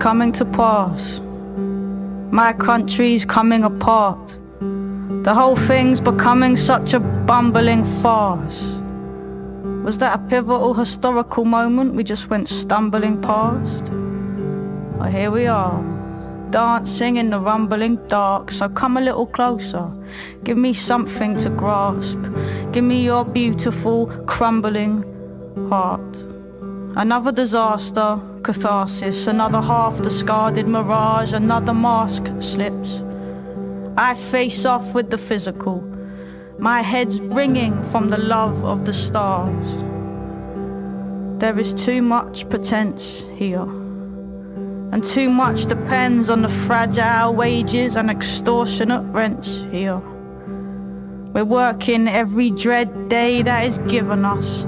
coming to pass. My country's coming apart. The whole thing's becoming such a bumbling farce. Was that a pivotal historical moment we just went stumbling past? Well, here we are, dancing in the rumbling dark, so come a little closer. Give me something to grasp. Give me your beautiful, crumbling heart. Another disaster, catharsis, another half discarded mirage, another mask slips. I face off with the physical, my head's ringing from the love of the stars. There is too much pretense here, and too much depends on the fragile wages and extortionate rents here. We're working every dread day that is given us,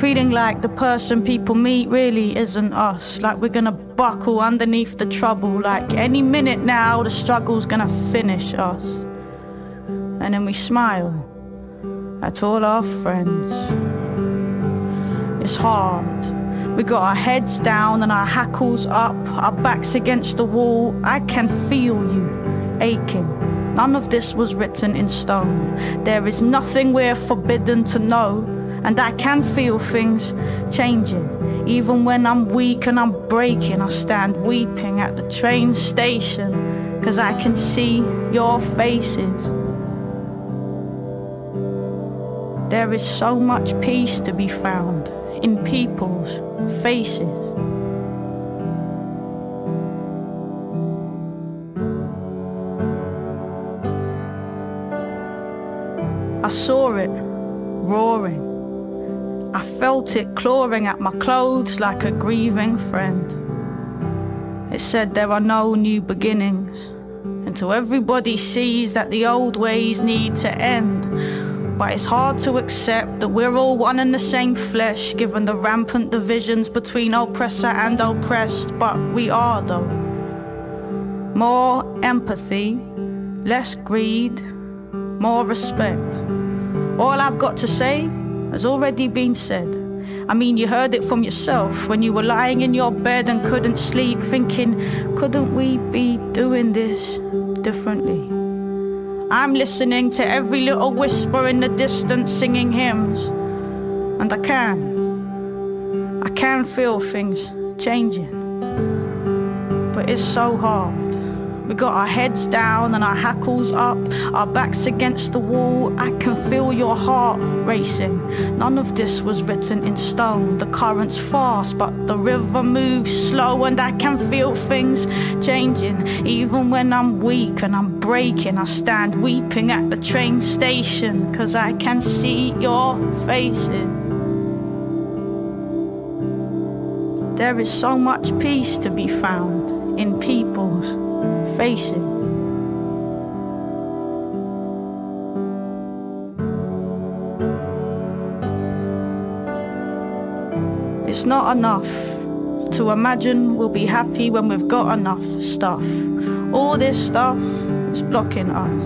Feeling like the person people meet really isn't us. Like we're gonna buckle underneath the trouble. Like any minute now, the struggle's gonna finish us. And then we smile at all our friends. It's hard. We got our heads down and our hackles up, our backs against the wall. I can feel you aching. None of this was written in stone. There is nothing we're forbidden to know. And I can feel things changing. Even when I'm weak and I'm breaking, I stand weeping at the train station. Cause I can see your faces. There is so much peace to be found in people's faces. I saw it roaring felt it clawing at my clothes like a grieving friend. It said there are no new beginnings until everybody sees that the old ways need to end. But it's hard to accept that we're all one and the same flesh given the rampant divisions between oppressor and oppressed, but we are though. More empathy, less greed, more respect. All I've got to say has already been said. I mean, you heard it from yourself when you were lying in your bed and couldn't sleep, thinking, couldn't we be doing this differently? I'm listening to every little whisper in the distance singing hymns, and I can. I can feel things changing, but it's so hard. We got our heads down and our hackles up, our backs against the wall. I can feel your heart racing. None of this was written in stone. The current's fast, but the river moves slow, and I can feel things changing. Even when I'm weak and I'm breaking, I stand weeping at the train station, cause I can see your faces. There is so much peace to be found in people's It's not enough to imagine we'll be happy when we've got enough stuff. All this stuff is blocking us.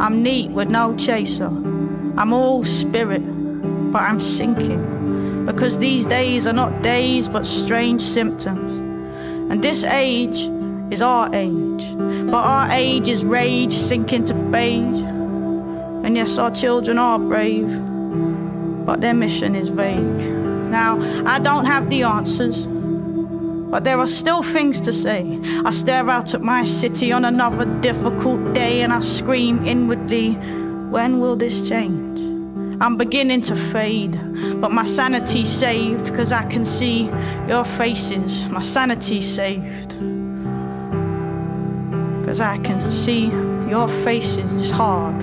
I'm neat with no chaser. I'm all spirit, but I'm sinking. Because these days are not days but strange symptoms. And this age is our age. But our age is rage sinking to beige. And yes, our children are brave, but their mission is vague. Now, I don't have the answers, but there are still things to say. I stare out at my city on another difficult day and I scream inwardly, when will this change? I'm beginning to fade, but my sanity's saved, cause I can see your faces. My sanity's saved. Cause I can see your faces hard.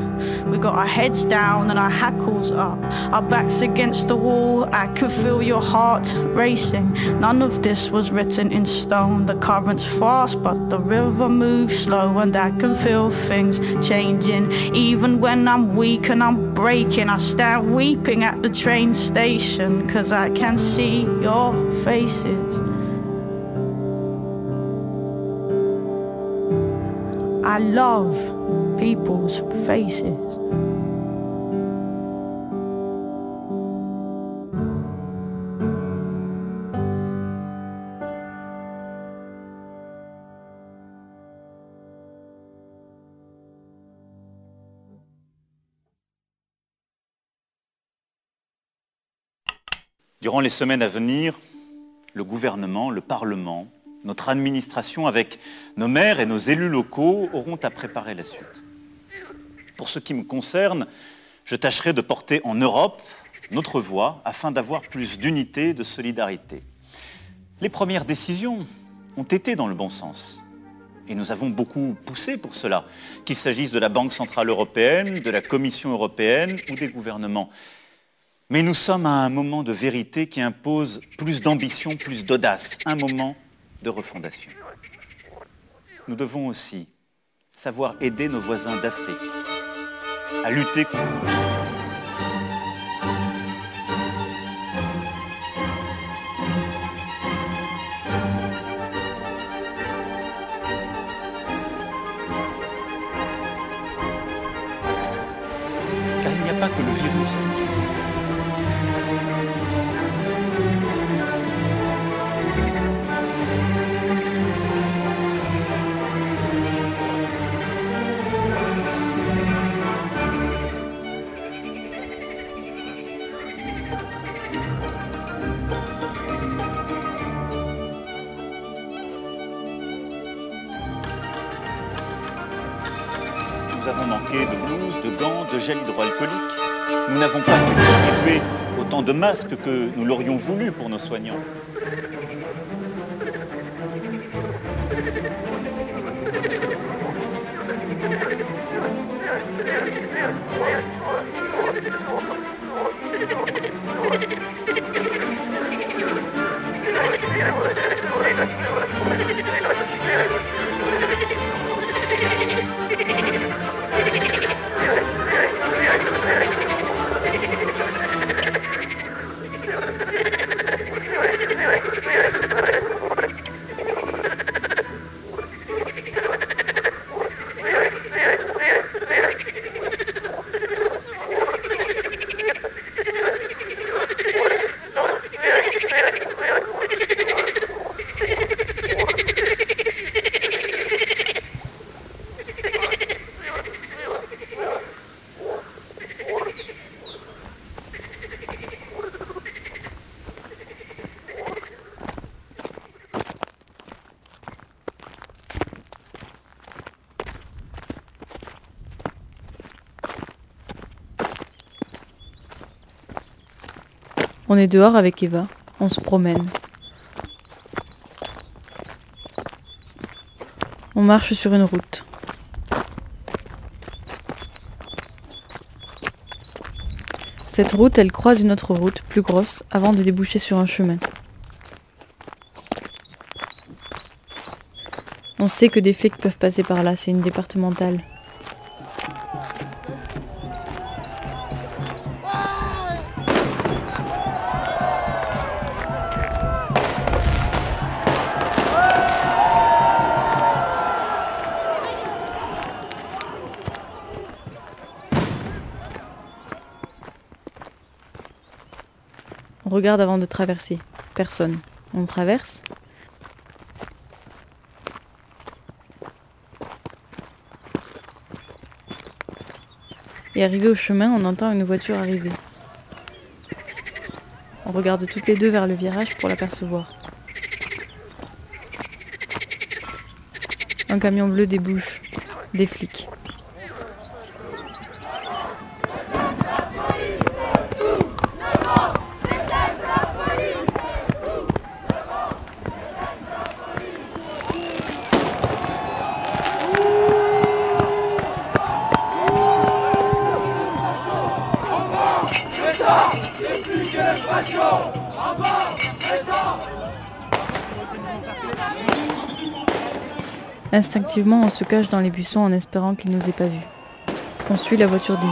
We got our heads down and our hackles up, our backs against the wall. I can feel your heart racing. None of this was written in stone. The current's fast, but the river moves slow, and I can feel things changing. Even when I'm weak and I'm breaking, I stand weeping at the train station, cause I can see your faces. I love people's faces. Durant les semaines à venir, le gouvernement, le Parlement, notre administration, avec nos maires et nos élus locaux, auront à préparer la suite. Pour ce qui me concerne, je tâcherai de porter en Europe notre voix afin d'avoir plus d'unité, de solidarité. Les premières décisions ont été dans le bon sens. Et nous avons beaucoup poussé pour cela, qu'il s'agisse de la Banque Centrale Européenne, de la Commission européenne ou des gouvernements. Mais nous sommes à un moment de vérité qui impose plus d'ambition, plus d'audace, un moment de refondation. Nous devons aussi savoir aider nos voisins d'Afrique à lutter contre... que nous l'aurions voulu pour nos soignants. On est dehors avec Eva, on se promène. On marche sur une route. Cette route, elle croise une autre route, plus grosse, avant de déboucher sur un chemin. On sait que des flics peuvent passer par là, c'est une départementale. Regarde avant de traverser. Personne. On traverse. Et arrivé au chemin, on entend une voiture arriver. On regarde toutes les deux vers le virage pour l'apercevoir. Un camion bleu débouche. Des flics. Instinctivement, on se cache dans les buissons en espérant qu'ils nous aient pas vus. On suit la voiture des yeux.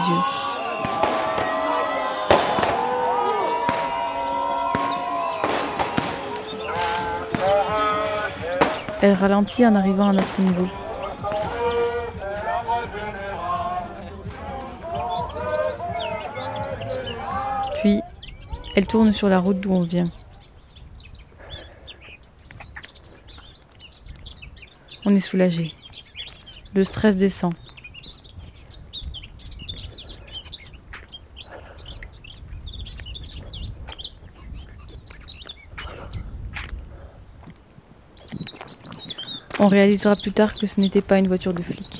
Elle ralentit en arrivant à notre niveau. Puis, elle tourne sur la route d'où on vient. est soulagé. Le stress descend. On réalisera plus tard que ce n'était pas une voiture de flic.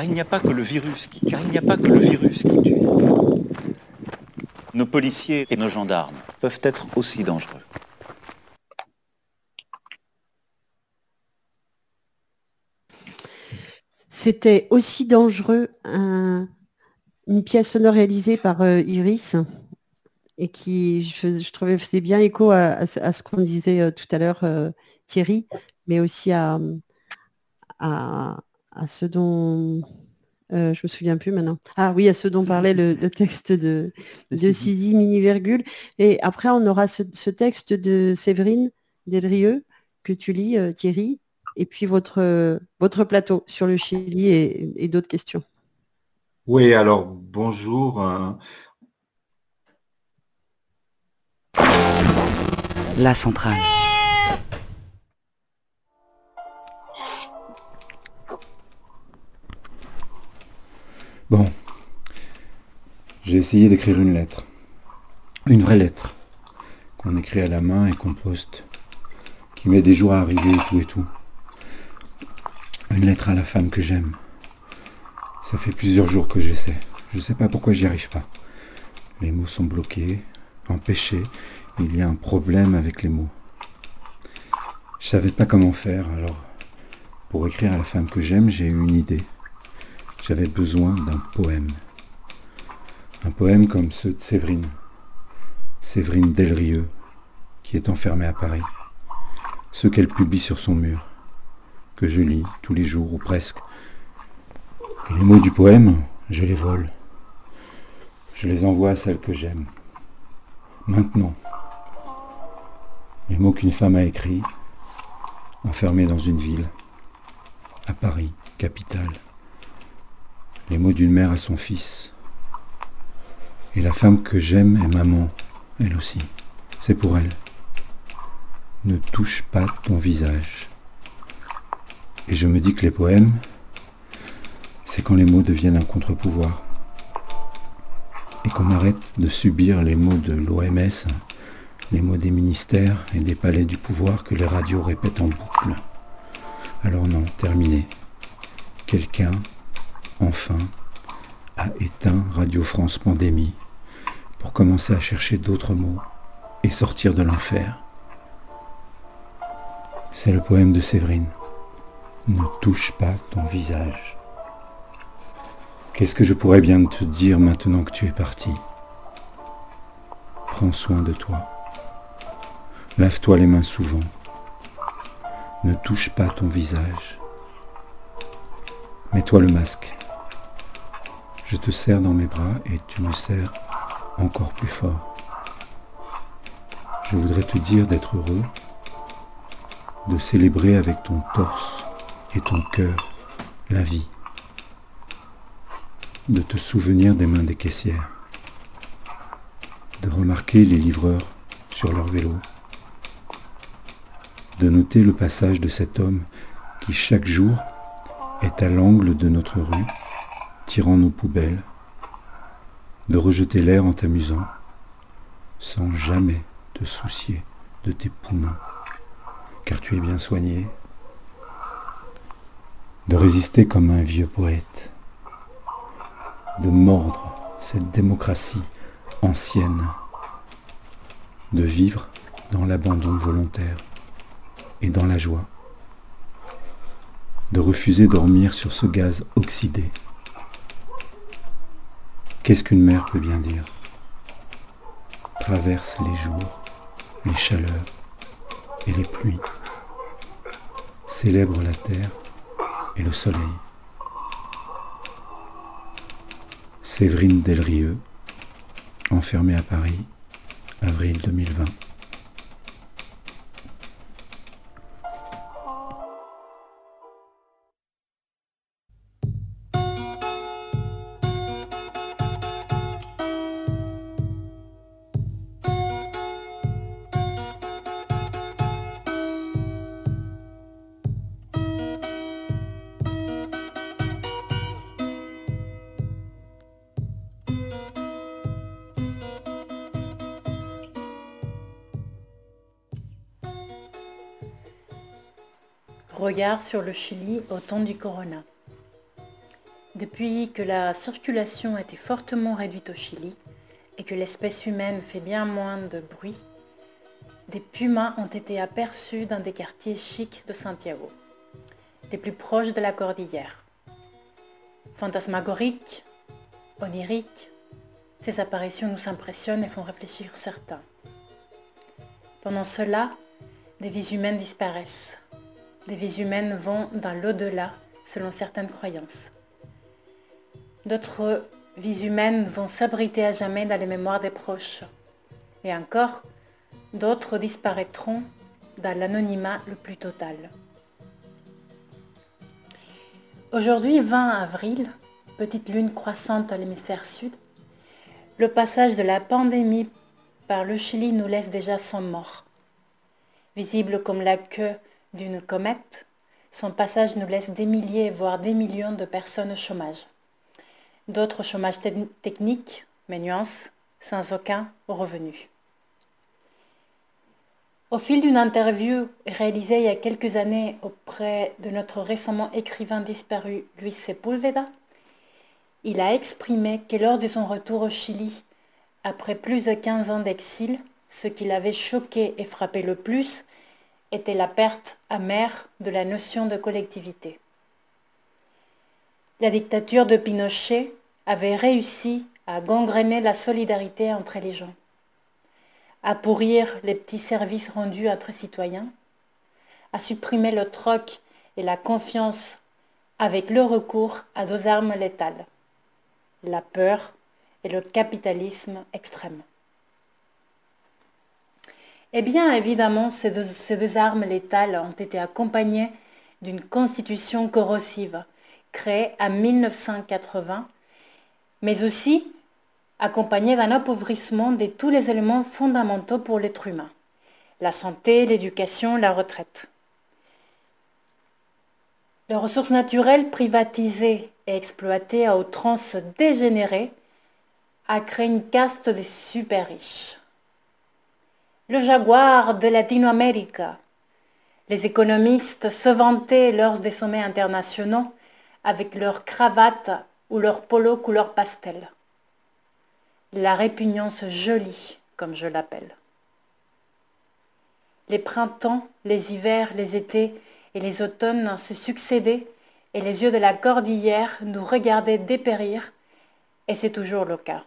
Car il n'y a pas que le virus qui, tue. Nos policiers et nos gendarmes peuvent être aussi dangereux. C'était aussi dangereux une pièce sonore réalisée par euh, Iris et qui, je, trouvais, faisait bien écho à, ce qu'on disait euh, tout à l'heure, euh, Thierry, mais aussi à, ce dont je me souviens plus maintenant. Ah oui, à ce dont parlait le, texte de, de Sisi mini-virgule. Et après, on aura ce, texte de Séverine Delrieux que tu lis, Thierry, et puis votre, votre plateau sur le Chili et, d'autres questions. Oui, alors bonjour. Euh. La centrale. Bon, j'ai essayé d'écrire une lettre. Une vraie lettre. Qu'on écrit à la main et qu'on poste. Qui met des jours à arriver et tout et tout. Une lettre à la femme que j'aime. Ça fait plusieurs jours que j'essaie. Je ne sais pas pourquoi j'y arrive pas. Les mots sont bloqués, empêchés. Il y a un problème avec les mots. Je savais pas comment faire, alors pour écrire à la femme que j'aime, j'ai eu une idée. J'avais besoin d'un poème. Un poème comme ceux de Séverine. Séverine Delrieux, qui est enfermée à Paris. Ceux qu'elle publie sur son mur que je lis tous les jours ou presque. les mots du poème, je les vole. Je les envoie à celle que j'aime. Maintenant. Les mots qu'une femme a écrits, enfermée dans une ville, à Paris, capitale. Les mots d'une mère à son fils. Et la femme que j'aime est maman, elle aussi. C'est pour elle. Ne touche pas ton visage. Et je me dis que les poèmes, c'est quand les mots deviennent un contre-pouvoir. Et qu'on arrête de subir les mots de l'OMS, les mots des ministères et des palais du pouvoir que les radios répètent en boucle. Alors non, terminé. Quelqu'un, enfin, a éteint Radio France Pandémie pour commencer à chercher d'autres mots et sortir de l'enfer. C'est le poème de Séverine. Ne touche pas ton visage. Qu'est-ce que je pourrais bien te dire maintenant que tu es parti? Prends soin de toi. Lave-toi les mains souvent. Ne touche pas ton visage. Mets-toi le masque. Je te serre dans mes bras et tu me serres encore plus fort. Je voudrais te dire d'être heureux, de célébrer avec ton torse et ton cœur la vie, de te souvenir des mains des caissières, de remarquer les livreurs sur leur vélo, de noter le passage de cet homme qui chaque jour est à l'angle de notre rue, tirant nos poubelles, de rejeter l'air en t'amusant, sans jamais te soucier de tes poumons, car tu es bien soigné de résister comme un vieux poète, de mordre cette démocratie ancienne, de vivre dans l'abandon volontaire et dans la joie, de refuser dormir sur ce gaz oxydé. Qu'est-ce qu'une mère peut bien dire? Traverse les jours, les chaleurs et les pluies, célèbre la terre et le soleil. Séverine Delrieux, enfermée à Paris, avril 2020. Sur le Chili au temps du corona. Depuis que la circulation a été fortement réduite au Chili et que l'espèce humaine fait bien moins de bruit, des pumas ont été aperçus dans des quartiers chics de Santiago, les plus proches de la cordillère. Fantasmagoriques, oniriques, ces apparitions nous impressionnent et font réfléchir certains. Pendant cela, des vies humaines disparaissent. Des vies humaines vont dans l'au-delà selon certaines croyances. D'autres vies humaines vont s'abriter à jamais dans les mémoires des proches. Et encore, d'autres disparaîtront dans l'anonymat le plus total. Aujourd'hui, 20 avril, petite lune croissante à l'hémisphère sud, le passage de la pandémie par le Chili nous laisse déjà sans mort. Visible comme la queue d'une comète, son passage nous laisse des milliers, voire des millions de personnes au chômage. D'autres chômage techniques, mais nuances, sans aucun revenu. Au fil d'une interview réalisée il y a quelques années auprès de notre récemment écrivain disparu Luis Sepúlveda, il a exprimé que lors de son retour au Chili, après plus de 15 ans d'exil, ce qui l'avait choqué et frappé le plus était la perte amère de la notion de collectivité. La dictature de Pinochet avait réussi à gangréner la solidarité entre les gens, à pourrir les petits services rendus entre citoyens, à supprimer le troc et la confiance avec le recours à deux armes létales, la peur et le capitalisme extrême. Eh bien, évidemment, ces deux, armes létales ont été accompagnées d'une constitution corrosive créée en 1980, mais aussi accompagnée d'un appauvrissement de tous les éléments fondamentaux pour l'être humain, la santé, l'éducation, la retraite. Les ressources naturelles privatisées et exploitées à outrance dégénérées a créé une caste des super riches. Le jaguar de Latino-Amérique. Les économistes se vantaient lors des sommets internationaux avec leurs cravates ou leurs polos couleur pastel. La répugnance jolie, comme je l'appelle. Les printemps, les hivers, les étés et les automnes se succédaient et les yeux de la cordillère nous regardaient dépérir, et c'est toujours le cas.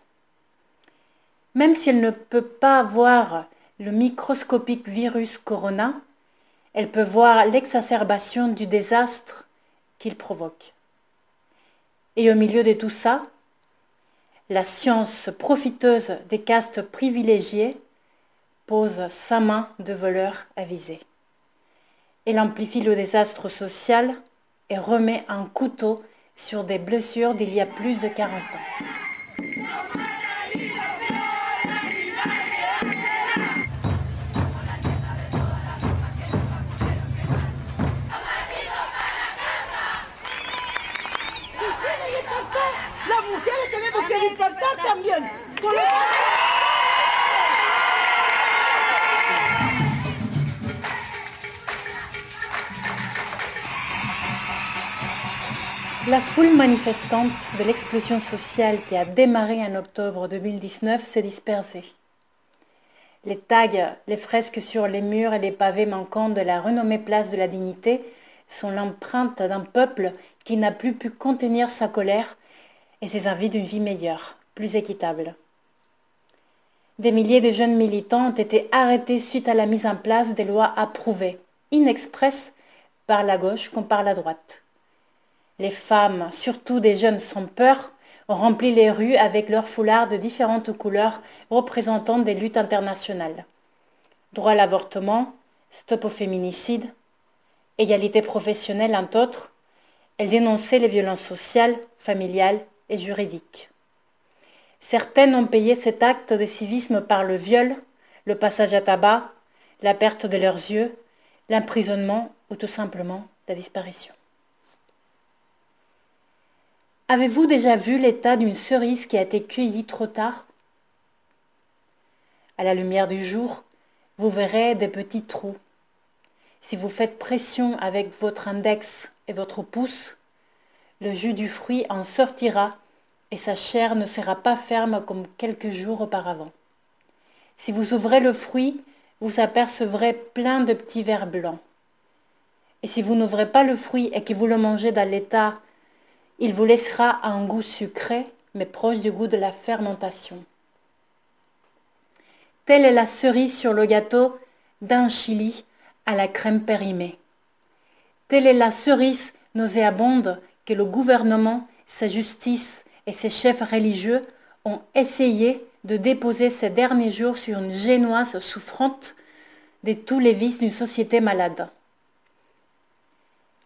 Même si elle ne peut pas voir le microscopique virus corona, elle peut voir l'exacerbation du désastre qu'il provoque. Et au milieu de tout ça, la science profiteuse des castes privilégiés pose sa main de voleur avisé. Elle amplifie le désastre social et remet un couteau sur des blessures d'il y a plus de 40 ans. La foule manifestante de l'explosion sociale qui a démarré en octobre 2019 s'est dispersée. Les tags, les fresques sur les murs et les pavés manquants de la renommée place de la dignité sont l'empreinte d'un peuple qui n'a plus pu contenir sa colère et ses envies d'une vie meilleure, plus équitable. Des milliers de jeunes militants ont été arrêtés suite à la mise en place des lois approuvées, in express, par la gauche comme par la droite. Les femmes, surtout des jeunes sans peur, ont rempli les rues avec leurs foulards de différentes couleurs représentant des luttes internationales. Droit à l'avortement, stop au féminicide, égalité professionnelle entre autres, elles dénonçaient les violences sociales, familiales et juridiques. Certaines ont payé cet acte de civisme par le viol, le passage à tabac, la perte de leurs yeux, l'emprisonnement ou tout simplement la disparition. Avez-vous déjà vu l'état d'une cerise qui a été cueillie trop tard? À la lumière du jour, vous verrez des petits trous. si vous faites pression avec votre index et votre pouce, le jus du fruit en sortira et sa chair ne sera pas ferme comme quelques jours auparavant. Si vous ouvrez le fruit, vous apercevrez plein de petits vers blancs. Et si vous n'ouvrez pas le fruit et que vous le mangez dans l'état, il vous laissera un goût sucré, mais proche du goût de la fermentation. Telle est la cerise sur le gâteau d'un chili à la crème périmée. Telle est la cerise nauséabonde que le gouvernement, sa justice et ses chefs religieux ont essayé de déposer ces derniers jours sur une génoise souffrante de tous les vices d'une société malade.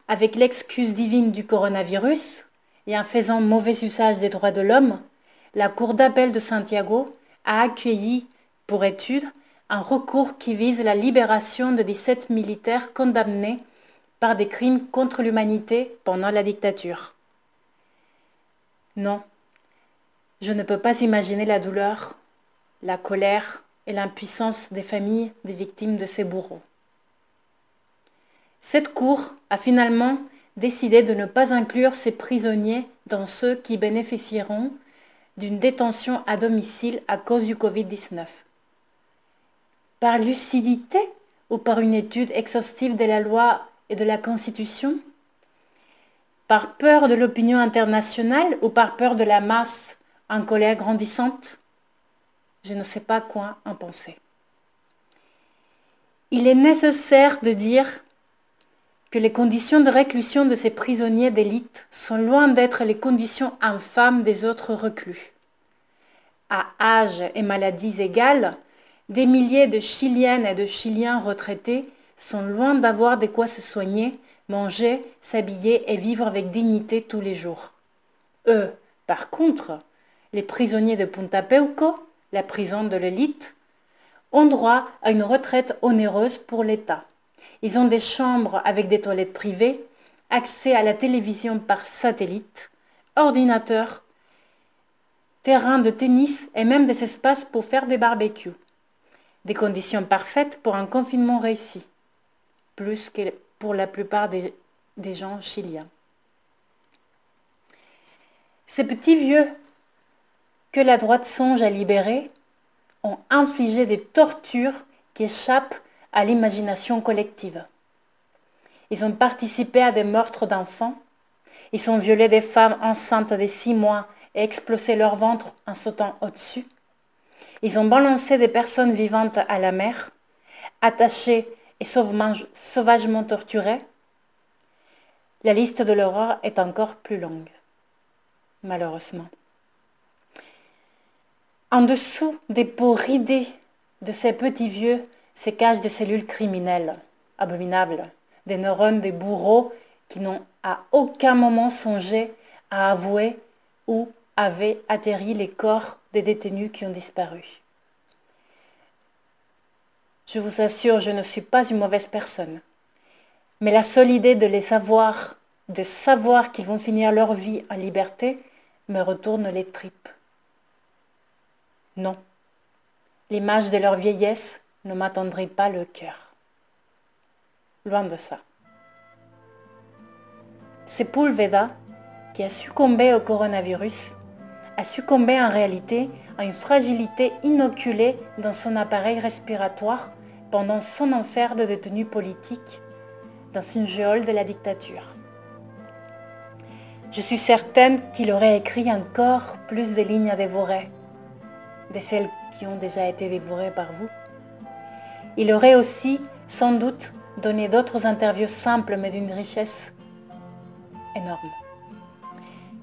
Avec l'excuse divine du coronavirus et en faisant mauvais usage des droits de l'homme, la Cour d'appel de Santiago a accueilli pour étude un recours qui vise la libération de 17 militaires condamnés par des crimes contre l'humanité pendant la dictature. Non, je ne peux pas imaginer la douleur, la colère et l'impuissance des familles des victimes de ces bourreaux. Cette Cour a finalement décidé de ne pas inclure ces prisonniers dans ceux qui bénéficieront d'une détention à domicile à cause du Covid-19. Par lucidité ou par une étude exhaustive de la loi et de la Constitution Par peur de l'opinion internationale ou par peur de la masse en colère grandissante? Je ne sais pas quoi en penser. Il est nécessaire de dire que les conditions de réclusion de ces prisonniers d'élite sont loin d'être les conditions infâmes des autres reclus. À âge et maladies égales, des milliers de Chiliennes et de Chiliens retraités sont loin d'avoir de quoi se soigner, manger, s'habiller et vivre avec dignité tous les jours. Eux, par contre, les prisonniers de Punta Peuco, la prison de l'élite, ont droit à une retraite onéreuse pour l'État. Ils ont des chambres avec des toilettes privées, accès à la télévision par satellite, ordinateur, terrain de tennis et même des espaces pour faire des barbecues. Des conditions parfaites pour un confinement réussi, plus que pour la plupart des, gens chiliens. Ces petits vieux que la droite songe à libérer ont infligé des tortures qui échappent à l'imagination collective. Ils ont participé à des meurtres d'enfants. Ils ont violé des femmes enceintes de six mois et explosé leur ventre en sautant au-dessus. Ils ont balancé des personnes vivantes à la mer, attachées et sauvagement torturées. La liste de l'horreur est encore plus longue, malheureusement. En dessous des peaux ridées de ces petits vieux se cachent des cellules criminelles, abominables, des neurones des bourreaux qui n'ont à aucun moment songé à avouer où avaient atterri les corps des détenus qui ont disparu. Je vous assure, je ne suis pas une mauvaise personne. Mais la seule idée de les savoir, de savoir qu'ils vont finir leur vie en liberté, me retourne les tripes. Non, l'image de leur vieillesse ne m'attendrait pas le cœur. Loin de ça. Sepulveda, qui a succombé au coronavirus, a succombé en réalité à une fragilité inoculée dans son appareil respiratoire pendant son enfer de détenu politique dans une géole de la dictature. Je suis certaine qu'il aurait écrit encore plus de lignes à dévorer, de celles qui ont déjà été dévorées par vous. Il aurait aussi, sans doute, donné d'autres interviews simples mais d'une richesse énorme.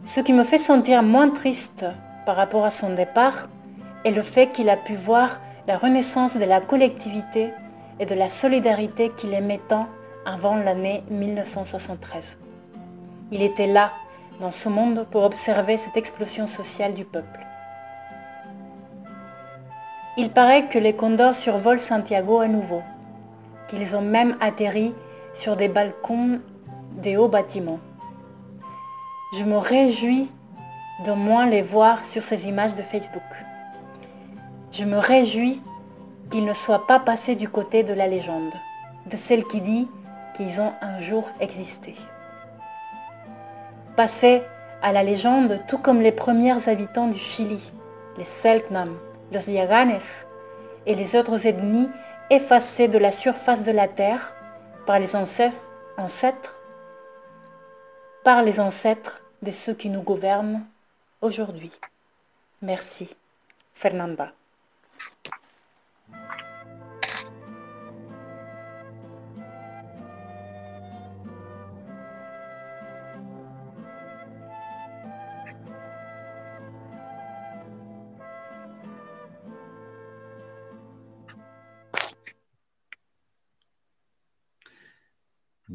Ce qui me fait sentir moins triste par rapport à son départ est le fait qu'il a pu voir la renaissance de la collectivité et de la solidarité qu'il aimait tant avant l'année 1973. Il était là, dans ce monde, pour observer cette explosion sociale du peuple. Il paraît que les condors survolent Santiago à nouveau, qu'ils ont même atterri sur des balcons des hauts bâtiments. Je me réjouis de moins les voir sur ces images de Facebook. Je me réjouis qu'ils ne soient pas passés du côté de la légende, de celle qui dit qu'ils ont un jour existé. Passés à la légende, tout comme les premiers habitants du Chili, les Selknam, les Yaganes et les autres ethnies effacées de la surface de la terre par les ancêtres, par les ancêtres de ceux qui nous gouvernent aujourd'hui. Merci. Fernanda.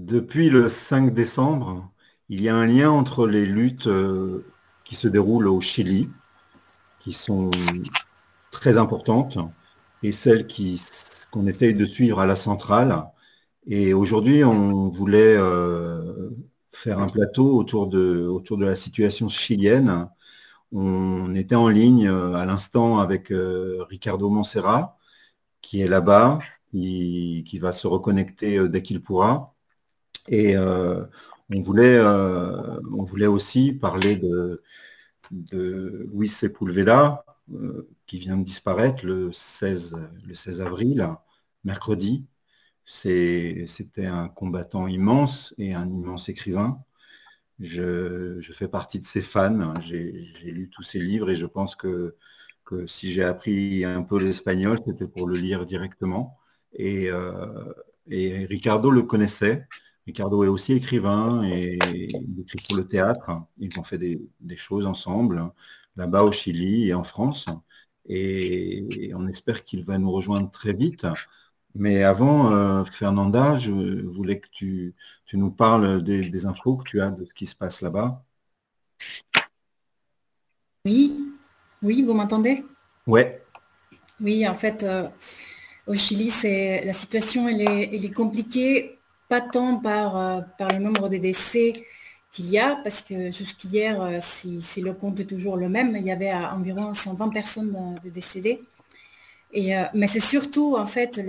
Depuis le 5 décembre, il y a un lien entre les luttes euh, qui se déroulent au Chili, qui sont très importantes, et celles qu'on essaye de suivre à la centrale. Et aujourd'hui, on voulait euh, faire un plateau autour de, autour de la situation chilienne. On était en ligne euh, à l'instant avec Ricardo Monserrat, qui est là-bas, qui, qui, va se reconnecter dès qu'il pourra. Et euh, on, voulait, euh, on voulait aussi parler de, de Luis Sepulveda, euh, qui vient de disparaître le 16, le 16 avril, mercredi. C'était un combattant immense et un immense écrivain. Je, fais partie de ses fans. J'ai lu tous ses livres et je pense que, que si j'ai appris un peu l'espagnol, c'était pour le lire directement. Et, et Ricardo le connaissait. Ricardo est aussi écrivain et il écrit pour le théâtre. Ils ont fait des, choses ensemble, là-bas au Chili et en France. Et on espère qu'il va nous rejoindre très vite. Mais avant, euh, Fernanda, je voulais que tu, nous parles des, infos que tu as de ce qui se passe là-bas. Oui, oui, vous m'entendez? Ouais. Oui, en fait, euh, au Chili, c'est la situation elle est compliquée pas tant par, euh, par le nombre de décès qu'il y a, parce que jusqu'hier, euh, si, le compte est toujours le même, il y avait environ 120 personnes de décédées. Euh, mais c'est surtout en fait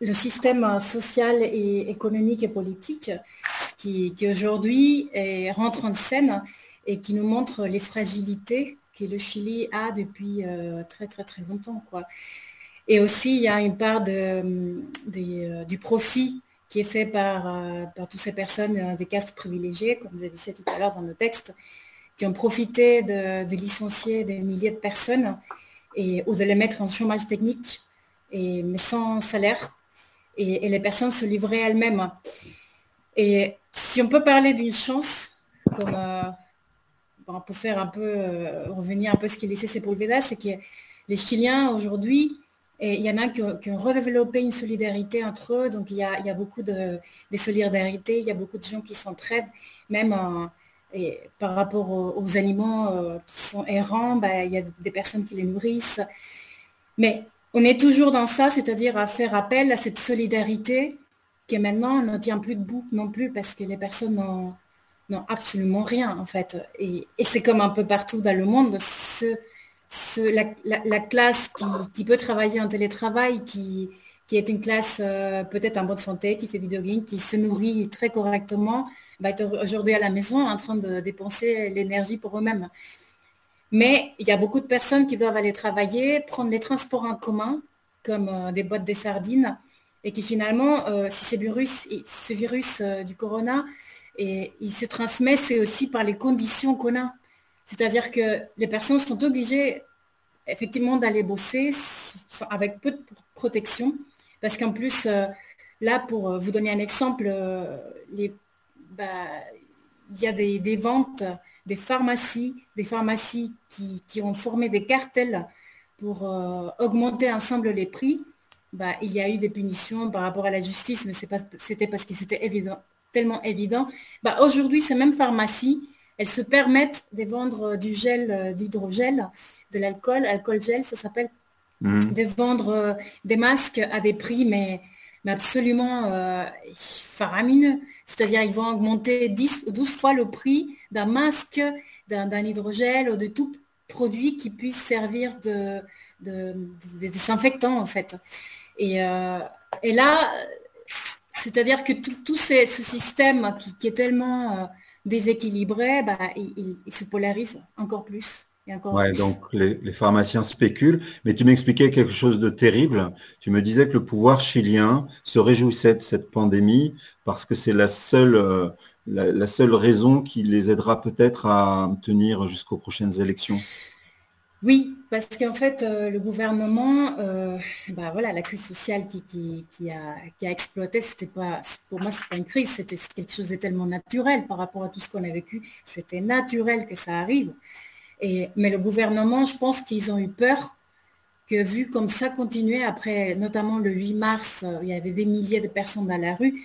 le système social et économique et politique qui, aujourd'hui rentre en scène et qui nous montre les fragilités que le Chili a depuis très très très longtemps. Quoi. Et aussi, il y a une part de, euh, du profit qui est fait par, euh, par toutes ces personnes euh, des castes privilégiées, comme avez dit tout à l'heure dans le texte, qui ont profité de, licencier des milliers de personnes et, ou de les mettre en chômage technique, et, mais sans salaire. Et, les personnes se livraient elles-mêmes. Et si on peut parler d'une chance, comme pour faire un peu, revenir un peu ce qui laissait Sepulveda, c'est que les Chiliens aujourd'hui et il y en a qui ont, redéveloppé une solidarité entre eux. Donc il y a, beaucoup de, solidarités, il y a beaucoup de gens qui s'entraident, même et par rapport aux, animaux euh, qui sont errants, ben, il y a des personnes qui les nourrissent. Mais on est toujours dans ça, c'est-à-dire à faire appel à cette solidarité qui maintenant ne tient plus debout non plus parce que les personnes n'ont absolument rien en fait. Et, c'est comme un peu partout dans le monde. Ce, la, classe qui, peut travailler en télétravail, qui, est une classe euh, peut-être en bonne santé, qui fait du jogging, qui se nourrit très correctement, va être aujourd'hui à la maison en train de dépenser l'énergie pour eux-mêmes. Mais il y a beaucoup de personnes qui doivent aller travailler, prendre les transports en commun, comme euh, des boîtes des sardines, et qui finalement, euh, si ce virus, ce virus du corona, il se transmet, c'est aussi par les conditions qu'on a. C'est-à-dire que les personnes sont obligées effectivement d'aller bosser avec peu de protection, parce qu'en plus, euh, là, pour euh, vous donner un exemple, euh, bah, il y a des, ventes, des pharmacies, des pharmacies qui, ont formé des cartels pour augmenter ensemble les prix. Bah, il y a eu des punitions par rapport à la justice, mais c'était parce que c'était tellement évident. Bah, aujourd'hui, ces mêmes pharmacies elles se permettent de vendre du gel euh, d'hydrogel, de l'alcool, alcool gel, ça s'appelle, mhm. de vendre euh, des masques à des prix, mais, absolument euh, faramineux. C'est-à-dire ils vont augmenter 10 ou 12 fois le prix d'un masque, d'un hydrogel ou de tout produit qui puisse servir de, de, désinfectant en fait. Et, et là, C'est-à-dire que tout, ce système qui, est tellement déséquilibré, bah, il, se polarise encore plus. Ouais, donc les, pharmaciens spéculent, mais tu m'expliquais quelque chose de terrible. Tu me disais que le pouvoir chilien se réjouissait de cette pandémie parce que c'est la seule, euh, la, seule raison qui les aidera peut-être à tenir jusqu'aux prochaines élections. Oui, parce qu'en fait, euh, le gouvernement, euh, bah voilà, la crise sociale qui, a, exploité, c'était pour moi, c'est pas une crise, c'était quelque chose de tellement naturel par rapport à tout ce qu'on a vécu. C'était naturel que ça arrive mais le gouvernement, je pense qu'ils ont eu peur que vu comme ça continuait après, notamment le 8 mars, euh, il y avait des milliers de personnes dans la rue,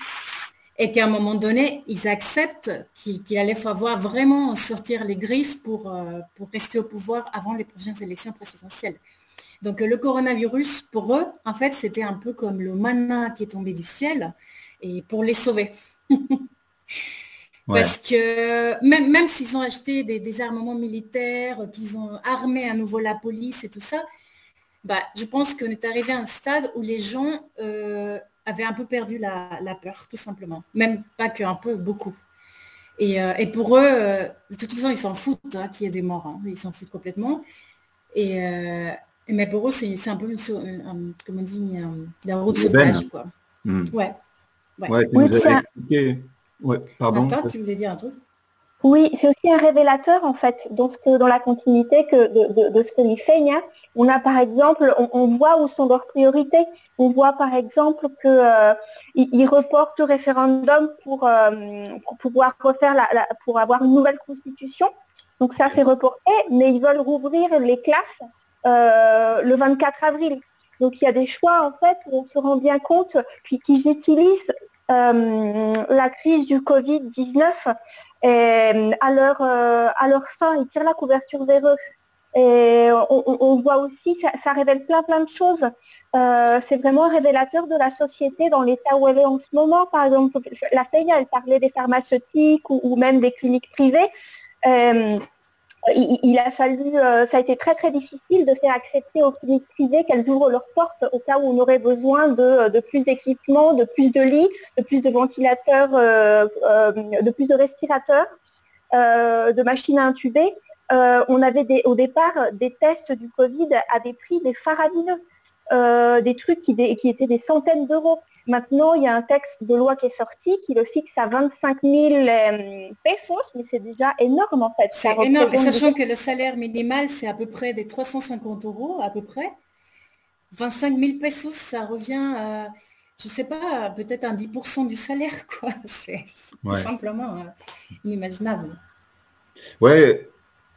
et qu'à un moment donné, ils acceptent qu'il allait falloir vraiment sortir les griffes pour, euh, pour rester au pouvoir avant les prochaines élections présidentielles. Donc le coronavirus, pour eux, en fait, c'était un peu comme le manna qui est tombé du ciel, et pour les sauver. Parce que même, même s'ils ont acheté des, armements militaires, qu'ils ont armé à nouveau la police et tout ça, bah, je pense qu'on est arrivé à un stade où les gens euh, avaient un peu perdu la, peur, tout simplement. Même pas qu'un peu, beaucoup. Et, euh, pour eux, euh, de toute façon, ils s'en foutent hein, qu'il y ait des morts. Hein. ils s'en foutent complètement. Et, mais pour eux, c'est un peu, comme on dit, la route sauvage. Quoi. Hmm. Ouais. ouais. Ouais, pardon. tu voulais dire un truc? Oui, c'est aussi un révélateur en fait dans, la continuité de, ce que dit Feigna. On a par exemple, on, voit où sont leurs priorités. On voit par exemple qu'ils euh, reportent le référendum pour, euh, pour pouvoir refaire pour avoir une nouvelle constitution. Donc ça c'est reporté, mais ils veulent rouvrir les classes euh, le 24 avril. Donc il y a des choix en fait où on se rend bien compte qu'ils utilisent la crise du Covid-19 euh, à leur, euh, à leur sein, ils tirent la couverture vers eux. Et on, voit aussi, ça, révèle plein plein de choses. c'est vraiment révélateur de la société dans l'état où elle est en ce moment. Par exemple, la FEIA, elle parlait des pharmaceutiques ou, même des cliniques privées il, a fallu, euh, ça a été très très difficile de faire accepter aux cliniques privées qu'elles ouvrent leurs portes au cas où on aurait besoin de, plus d'équipements, de plus de lits, de plus de ventilateurs, euh, euh, de plus de respirateurs, de machines à intuber. on avait au départ des tests du Covid à des prix des faramineux, des trucs qui étaient des centaines d'euros. Maintenant, il y a un texte de loi qui est sorti qui le fixe à 25 000 euh, pesos, mais c'est déjà énorme en fait. C'est énorme, sachant que le salaire minimal, c'est à peu près des 350 euros à peu près. 25 000 pesos, ça revient à, je ne sais pas, peut-être un 10% du salaire, quoi. C'est simplement euh, inimaginable. Ouais,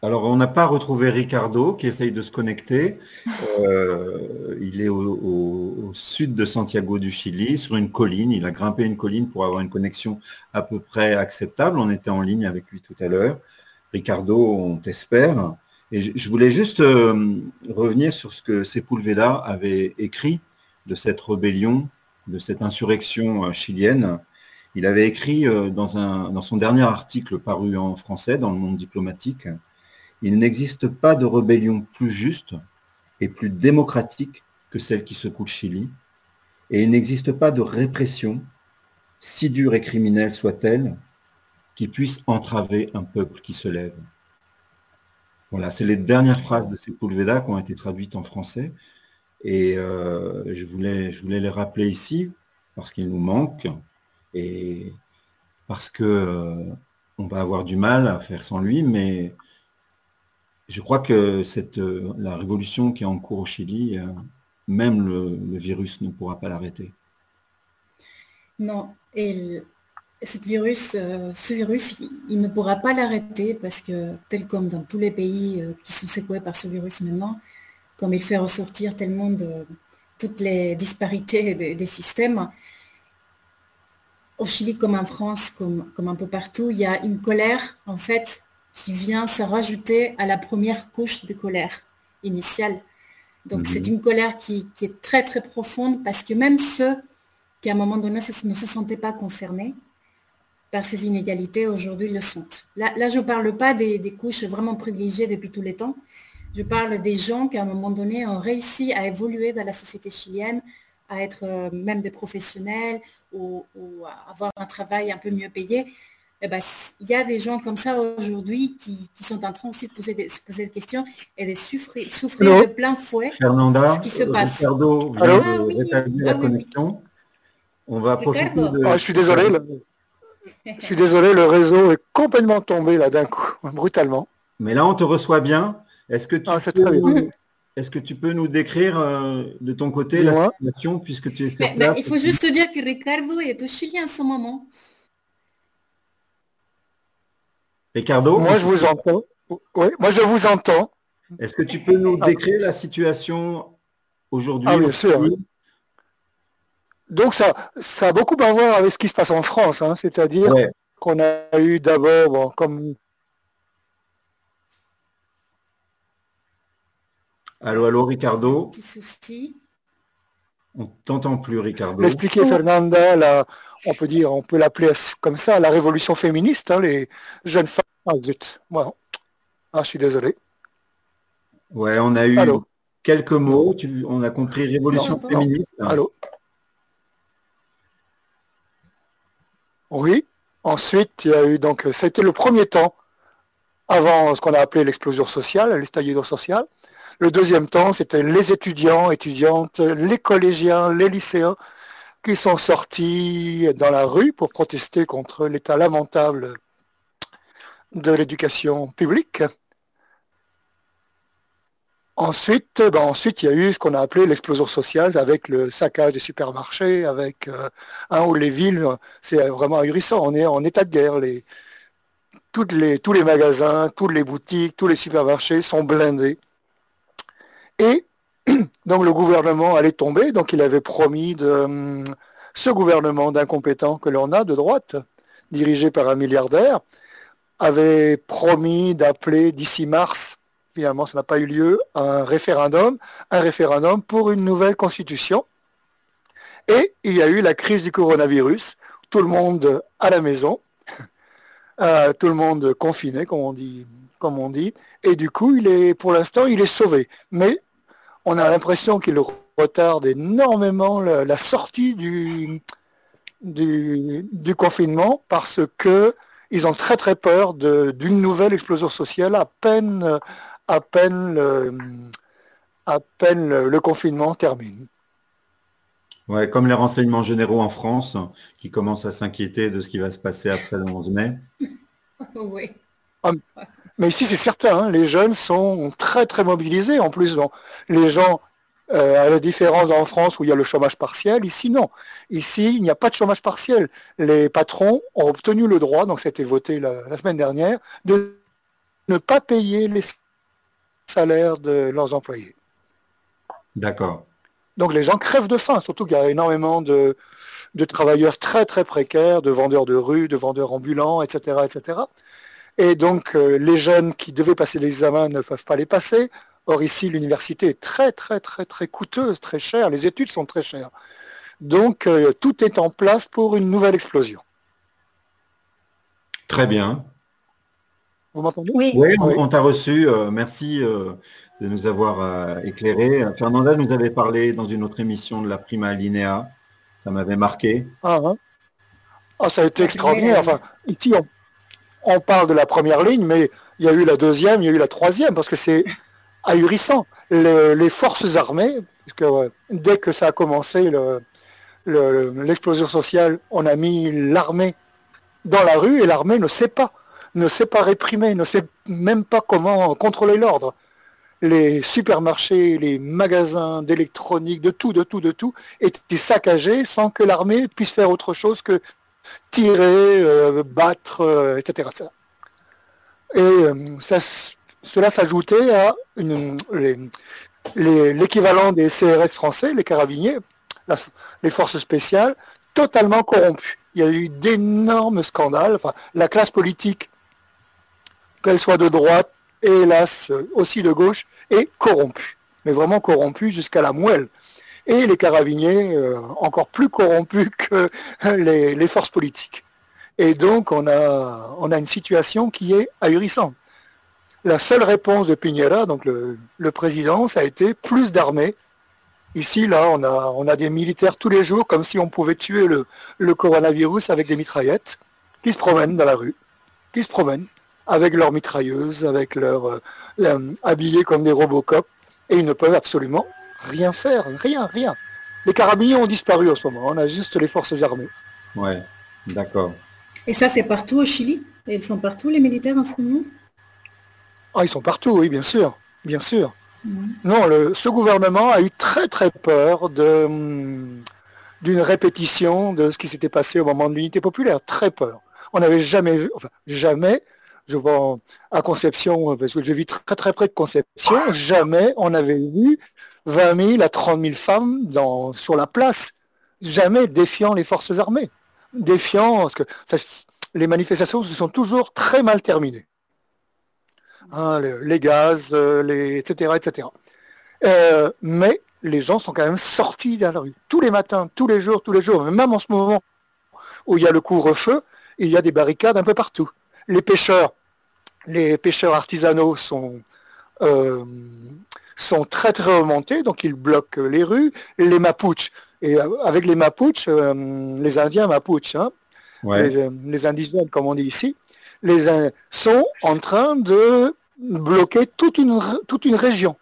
alors, on n'a pas retrouvé Ricardo qui essaye de se connecter. Euh, il est au, sud de Santiago du Chili, sur une colline. Il a grimpé une colline pour avoir une connexion à peu près acceptable. On était en ligne avec lui tout à l'heure. Ricardo, on t'espère. Et je, voulais juste euh, revenir sur ce que Sepulveda avait écrit de cette rébellion, de cette insurrection euh, chilienne. Il avait écrit dans, un, dans son dernier article paru en français dans le monde diplomatique, il n'existe pas de rébellion plus juste et plus démocratique que celle qui secoue le Chili, et il n'existe pas de répression, si dure et criminelle soit-elle, qui puisse entraver un peuple qui se lève. Voilà, c'est les dernières phrases de Sepulveda qui ont été traduites en français, et euh, je, voulais, je voulais les rappeler ici, parce qu'ils nous manquent, et parce que euh, on va avoir du mal à faire sans lui, mais je crois que cette, euh, la révolution qui est en cours au Chili, euh, même le, virus ne pourra pas l'arrêter. Non, et virus, euh, ce virus, il, ne pourra pas l'arrêter parce que, tel comme dans tous les pays qui sont secoués par ce virus maintenant, comme il fait ressortir tellement de toutes les disparités des, systèmes, au Chili comme en France, comme, comme un peu partout, il y a une colère, en fait, qui vient se rajouter à la première couche de colère initiale. Donc c'est mhm. une colère qui, est très très profonde parce que même ceux qui à un moment donné ne se sentaient pas concernés par ces inégalités, aujourd'hui le sont. Là, là je ne parle pas des, des, couches vraiment privilégiées depuis tous les temps. Je parle des gens qui à un moment donné ont réussi à évoluer dans la société chilienne, à être euh, même des professionnels ou, à avoir un travail un peu mieux payé. Eh ben, il y a des gens comme ça aujourd'hui qui, sont en train aussi de poser des, se poser des questions et de souffrir, souffrir de plein fouet Fernanda, ce qui se passe. Ricardo vient de ah rétablir la ah connexion. On va profiter de... Ah, je suis désolé. Je suis désolé, le réseau est complètement tombé là d'un coup, brutalement. Mais là, on te reçoit bien. Est-ce que tu, peux, est-ce que tu peux nous décrire euh, de ton côté la situation puisque tu es mais, Il faut juste te dire que Ricardo est au Chili en ce moment. Ricardo Moi, je vous entends. Oui, moi, je vous entends. Est-ce que tu peux nous ah. décrire la situation aujourd'hui ah, bien sûr. Donc, ça, ça a beaucoup à voir avec ce qui se passe en France. Hein. C'est-à-dire qu'on a eu d'abord, comme Allô, allô, Ricardo? Petit souci. On t'entend plus, Ricardo. L'expliquer, Fernanda, là, on peut dire, on peut l'appeler comme ça, la révolution féministe, hein, les jeunes femmes. Ah, zut. Ah, je suis désolé. Ouais, on a eu quelques mots. on a compris révolution féministe. Allô Oui. Ensuite, il y a eu donc, ça a été le premier temps avant ce qu'on a appelé l'explosion sociale, l'estallido social. Le deuxième temps, c'était les étudiants, étudiantes, les collégiens, les lycéens qui sont sortis dans la rue pour protester contre l'état lamentable de l'éducation publique. Ensuite, ben ensuite, il y a eu ce qu'on a appelé l'explosion sociale avec le saccage des supermarchés, avec euh, un où les villes, c'est vraiment ahurissant. On est en état de guerre. Tous les magasins, toutes les boutiques, tous les supermarchés sont blindés. Et donc le gouvernement allait tomber, donc il avait promis de hum, ce gouvernement d'incompétents que l'on a de droite, dirigé par un milliardaire, avait promis d'appeler d'ici mars, finalement ça n'a pas eu lieu, un référendum, un référendum pour une nouvelle constitution. Et il y a eu la crise du coronavirus, tout le monde à la maison, euh, tout le monde confiné, comme on dit. Et du coup, il est, pour l'instant, il est sauvé. Mais on a l'impression qu'il retarde énormément la, sortie du, du, confinement parce que ils ont très très peur d'une nouvelle explosion sociale à peine, à peine, le, à peine le, confinement termine. Ouais, comme les renseignements généraux en France qui commencent à s'inquiéter de ce qui va se passer après le 11 mai. oui. Ah, mais ici, c'est certain, hein, les jeunes sont très, très mobilisés. En plus, les gens, euh, à la différence en France où il y a le chômage partiel, ici, non. Ici, il n'y a pas de chômage partiel. Les patrons ont obtenu le droit, donc ça a été voté la, semaine dernière, de ne pas payer les salaires de leurs employés. D'accord. Donc les gens crèvent de faim, surtout qu'il y a énormément de, de travailleurs très très précaires, de vendeurs de rue, de vendeurs ambulants, etc. etc. Et donc, euh, les jeunes qui devaient passer l'examen ne peuvent pas les passer. Or, ici, l'université est très, très, très, très coûteuse, très chère. Les études sont très chères. Donc, euh, tout est en place pour une nouvelle explosion. Très bien. Vous m'entendez? Oui, on, t'a reçu. Euh, merci de nous avoir éclairé. Fernanda nous avait parlé dans une autre émission de la prima alinéa. Ça m'avait marqué. Ah, hein. ah, ça a été extraordinaire. Enfin, ici, on, on parle de la première ligne, mais il y a eu la deuxième, il y a eu la troisième, parce que c'est ahurissant. les forces armées, dès que ça a commencé, l'explosion sociale, on a mis l'armée dans la rue et l'armée ne sait pas, ne sait pas réprimer, ne sait même pas comment contrôler l'ordre. Les supermarchés, les magasins d'électronique, de tout, de tout, de tout, étaient saccagés sans que l'armée puisse faire autre chose que tirer, euh, battre, euh, etc., Et euh, cela s'ajoutait à l'équivalent des CRS français, les carabiniers, les forces spéciales, totalement corrompues. Il y a eu d'énormes scandales. La classe politique, qu'elle soit de droite et hélas aussi de gauche, est corrompue. Mais vraiment corrompue jusqu'à la moelle et les carabiniers euh, encore plus corrompus que les, forces politiques. Et donc on a, on a une situation qui est ahurissante. La seule réponse de Piñera, donc le, président, ça a été plus d'armées Ici, là, on a, on a des militaires tous les jours, comme si on pouvait tuer le, coronavirus avec des mitraillettes, qui se promènent dans la rue, qui se promènent avec leurs mitrailleuses, avec leurs euh, habillés comme des Robocop, et ils ne peuvent absolument rien faire, rien, rien. Les carabiniers ont disparu en ce moment, on a juste les forces armées. Ouais, d'accord. Et ça, c'est partout au Chili? Et Ils sont partout, les militaires, en ce moment? Ah, ils sont partout, oui, bien sûr, bien sûr. Non, le, ce gouvernement a eu très très peur de, hum, d'une répétition de ce qui s'était passé au moment de l'unité populaire. Très peur. On n'avait jamais vu, enfin jamais, je vois à Conception, parce que je vis très très près de Conception, jamais on avait vu 20 000 à 30 000 femmes sur la place, jamais défiant les forces armées. Défiant, parce que les manifestations se sont toujours très mal terminées. Hein, le- les gaz, euh, etc. etc. Euh, mais les gens sont quand même sortis dans la rue. Tous les matins, tous les jours, tous les jours. Même en ce moment où il y a le couvre-feu, il y a des barricades un peu partout. Les pêcheurs, les pêcheurs artisanaux sont, euh, sont très très remontés, donc ils bloquent les rues. Les Mapuches, et euh, avec les Mapuches, euh, les Indiens Mapuches, hein, Ouais. les, euh, les indigènes, comme on dit ici, les sont en train de bloquer toute une, toute une région.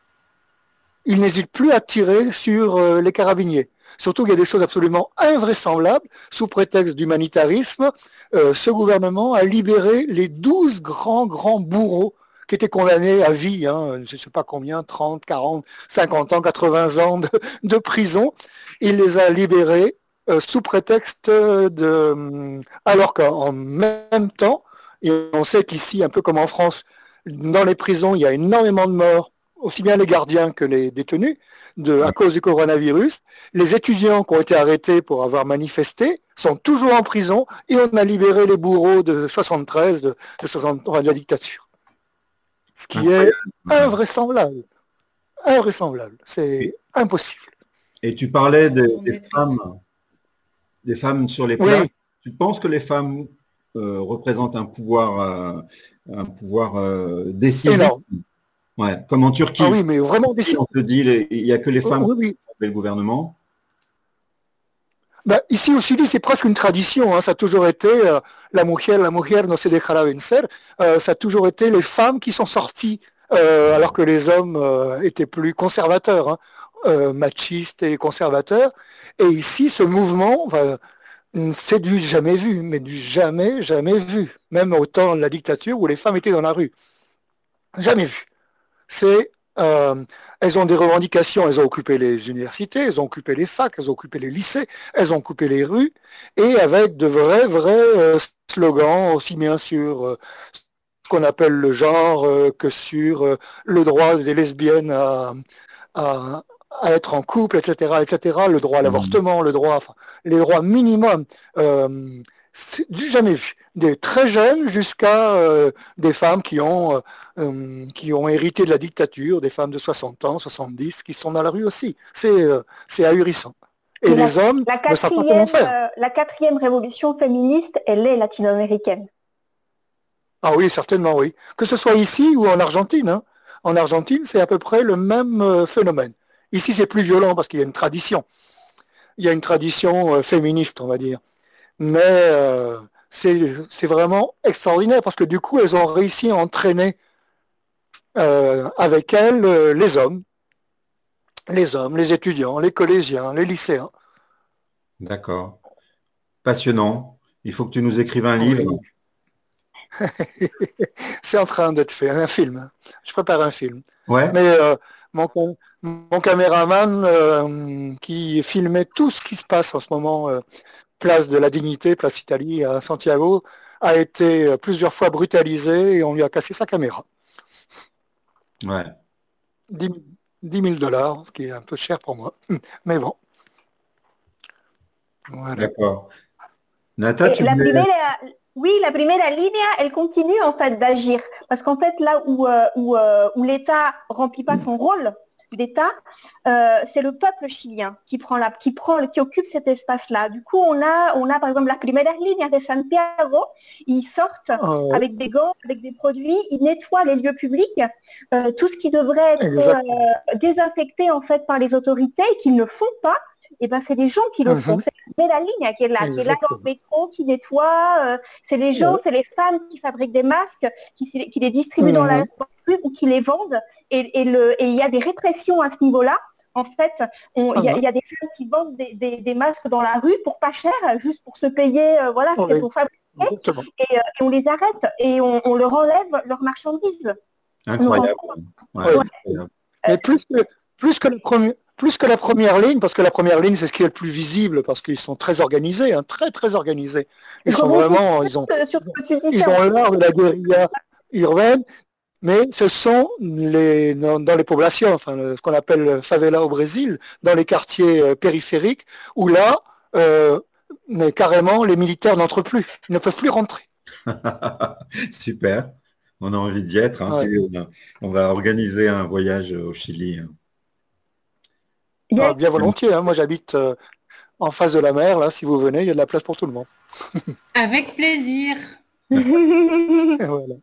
Ils n'hésitent plus à tirer sur euh, les carabiniers. Surtout qu'il y a des choses absolument invraisemblables. Sous prétexte d'humanitarisme, euh, ce gouvernement a libéré les 12 grands, grands bourreaux qui étaient condamnés à vie, hein, je ne sais pas combien, 30, 40, 50 ans, 80 ans de, prison. Il les a libérés euh, sous prétexte de... hum, Alors qu'en même temps, et on sait qu'ici, un peu comme en France, dans les prisons, il y a énormément de morts, aussi bien les gardiens que les détenus, à cause du coronavirus. Les étudiants qui ont été arrêtés pour avoir manifesté sont toujours en prison et on a libéré les bourreaux de 73, de, de 63 de la dictature. Ce qui est invraisemblable. Invraisemblable. C'est impossible. Et tu parlais des, des femmes, des femmes sur les Oui. places. Tu penses que les femmes euh, représentent un pouvoir, euh, un pouvoir euh, décisif? Ouais, comme en Turquie. Ah oui, mais vraiment des On te dit, il n'y a que les femmes Oui, oui. qui font le gouvernement. Bah, ici au Chili, c'est presque une tradition. hein. Ça a toujours été euh, la mujer, la mujer no se dejará vencer. Euh, ça a toujours été les femmes qui sont sorties, euh, alors que les hommes étaient plus conservateurs, hein, machistes et conservateurs. Et ici, ce mouvement, c'est du jamais vu, mais du jamais, jamais vu. Même au temps de la dictature où les femmes étaient dans la rue. Jamais vu. C'est, euh, elles ont des revendications, elles ont occupé les universités, elles ont occupé les facs, elles ont occupé les lycées, elles ont occupé les rues, et avec de vrais, vrais euh, slogans, aussi bien sur euh, ce qu'on appelle le genre que sur le droit des lesbiennes à, à- à être en couple, etc., etc., le droit à l'avortement, le droit, enfin, les droits minimums, du jamais vu. Des très jeunes jusqu'à euh, des femmes qui ont, euh, euh, qui ont hérité de la dictature, des femmes de 60 ans, 70, qui sont dans la rue aussi. C'est euh, ahurissant. Et Mais la- les hommes La ne savent pas comment quatrième, faire. la quatrième révolution féministe, elle est latino-américaine. Ah oui, certainement, oui. Que ce soit ici ou en Argentine. hein. En Argentine, c'est à peu près le même phénomène. Ici, c'est plus violent parce qu'il y a une tradition. Il y a une tradition féministe, on va dire. Mais euh, c'est vraiment extraordinaire parce que du coup, elles ont réussi à entraîner euh, avec elles euh, les hommes, les hommes, les étudiants, les collégiens, les lycéens. D'accord. Passionnant. Il faut que tu nous écrives un Oui. livre. c'est en train d'être fait, un film. Je prépare un film. Ouais. Mais euh, mon, mon caméraman euh, qui filmait tout ce qui se passe en ce moment, euh, place de la Dignité, place Italie à Santiago, a été euh, plusieurs fois brutalisé et on lui a cassé sa caméra. Ouais. 10 10 000 dollars, ce qui est un peu cher pour moi. Mais bon. Voilà. D'accord. Nata, Et tu la voulais- primera, oui, la primera línea, elle continue en fait d'agir. Parce qu'en fait, là où, euh, où, euh, où l'État remplit pas son rôle, d'État, euh, c'est le peuple chilien qui prend la, qui prend, qui occupe cet espace-là. Du coup, on a, on a par exemple la primeras líneas de Santiago. Ils sortent ouais. avec des gants, avec des produits, ils nettoient les lieux publics, euh, tout ce qui devrait être euh, désinfecté en fait par les autorités et qu'ils ne font pas. Et ben c'est les gens qui le Mhm. font. C'est la ligne qui est là, qui est là dans le métro, qui nettoie. euh, c'est les gens, c'est les femmes qui fabriquent des masques, qui, les distribuent dans la Mhm. rue ou qui les vendent. Et, et le, et il y a des répressions à ce niveau-là. En fait, on- il y, a- Ah il y a des femmes qui vendent des, des- des masques dans la rue pour pas cher, juste pour se payer, euh, voilà, ce qu'elles ont fabriqué. Et, euh, et on les arrête et on, on leur enlève leurs marchandises. Incroyable. Ouais, Ouais. incroyable. Mais plus que, plus, que la première, plus que la première ligne, parce que la première ligne, c'est ce qui est le plus visible, parce qu'ils sont très organisés, hein, très très organisés. Ils sont vraiment, ils ont, ils Serge. ont l'art de la guérilla urbaine, mais ce sont les, dans, dans les populations, enfin, le- ce qu'on appelle le favela au Brésil, dans les quartiers euh, périphériques, où là, euh, mais carrément, les militaires n'entrent plus, ils ne peuvent plus rentrer. Super. On a envie d'y être. hein. Ouais. On va organiser un voyage au Chili. hein. A- Ah, bien volontiers, hein. moi j'habite euh, en face de la mer, là, si vous venez, il y a de la place pour tout le monde. Avec plaisir. Voilà.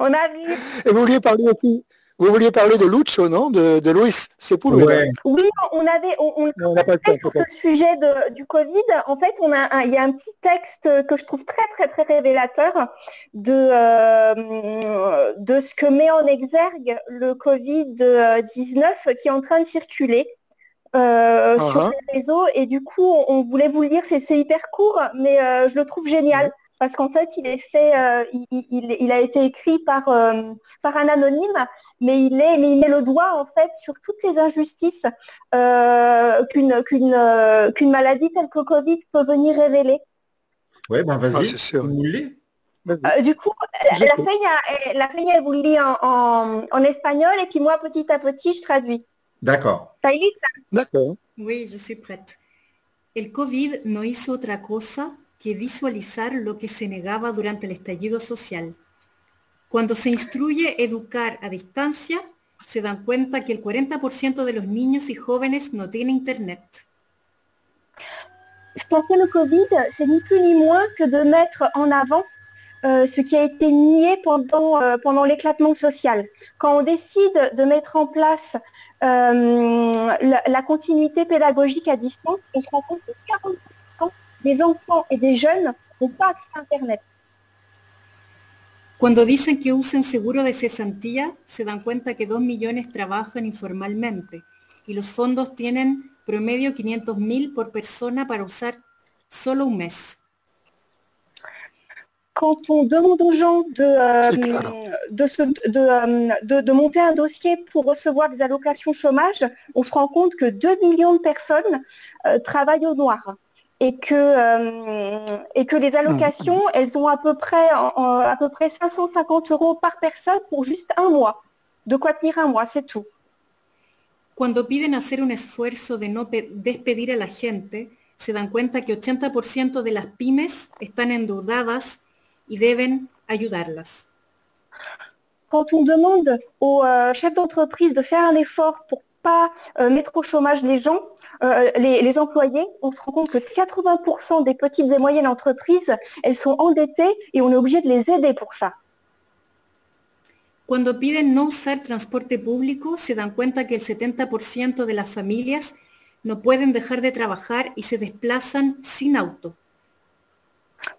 on a vu. Et vous vouliez parler aussi, vous vouliez parler de Lucho, non? De, de Luis Sepulveda. Ouais. Oui, on avait, on, on- On n'a pas le temps, sur ce sujet de- du Covid, en fait, on a un- il y a un petit texte que je trouve très très très révélateur de euh, de ce que met en exergue le Covid 19 qui est en train de circuler. Euh, sur Uh-huh. les réseaux et du coup on, on voulait vous le lire c'est hyper court mais euh, je le trouve génial parce qu'en fait il est fait euh, il, il- il a été écrit par euh, par un anonyme mais il est mais il met le doigt en fait sur toutes les injustices euh, qu'une qu'une euh, qu'une maladie telle que Covid peut venir révéler. Ouais, ben Ah, vas-y. Euh, du coup, la, la. Feña, elle- la Feña, elle vous le lit en, en, en espagnol et puis moi petit à petit je traduis. D'accord. ¿Está lista? D'accord. Oui, je suis prête. El COVID no hizo otra cosa que visualizar lo que se negaba durante el estallido social. Cuando se instruye educar a distancia, se dan cuenta que el 40% de los niños y jóvenes no tiene internet. Le Covid, c'est ni plus ni moins que de mettre en avant euh, ce qui a été nié pendant, euh, pendant l'éclatement social. Quand on décide de mettre en place euh, la, continuité pédagogique à distance, on se rend compte que 40% des enfants et des jeunes n'ont pas accès à Internet. Cuando dicen que usen seguro de cesantía, se dan cuenta que 2 millones trabajan informalmente y los fondos tienen promedio 500 mil por persona para usar solo un mes. Quand on demande aux gens de, euh, C'est clair. de, se- de, euh, de- de monter un dossier pour recevoir des allocations chômage, on se rend compte que 2 millions de personnes euh, travaillent au noir. Et que, euh, et que les allocations, elles ont à peu, près, en- en- à peu près 550 euros par personne pour juste un mois. De quoi tenir un mois, c'est tout. Cuando piden hacer un esfuerzo de no pe- despedir a la gente, se dan cuenta que 80% de las pymes están endeudadas y deben ayudarlas. Quand on demande aux euh, chefs d'entreprise de faire un effort pour pas euh, mettre au chômage les gens, euh, les, les employés, on se rend compte que 80% des petites et moyennes entreprises, elles sont endettées et on est obligé de les aider pour ça. Cuando piden no usar transporte público, se dan cuenta que el 70% de las familias no pueden dejar de trabajar y se desplazan sin auto.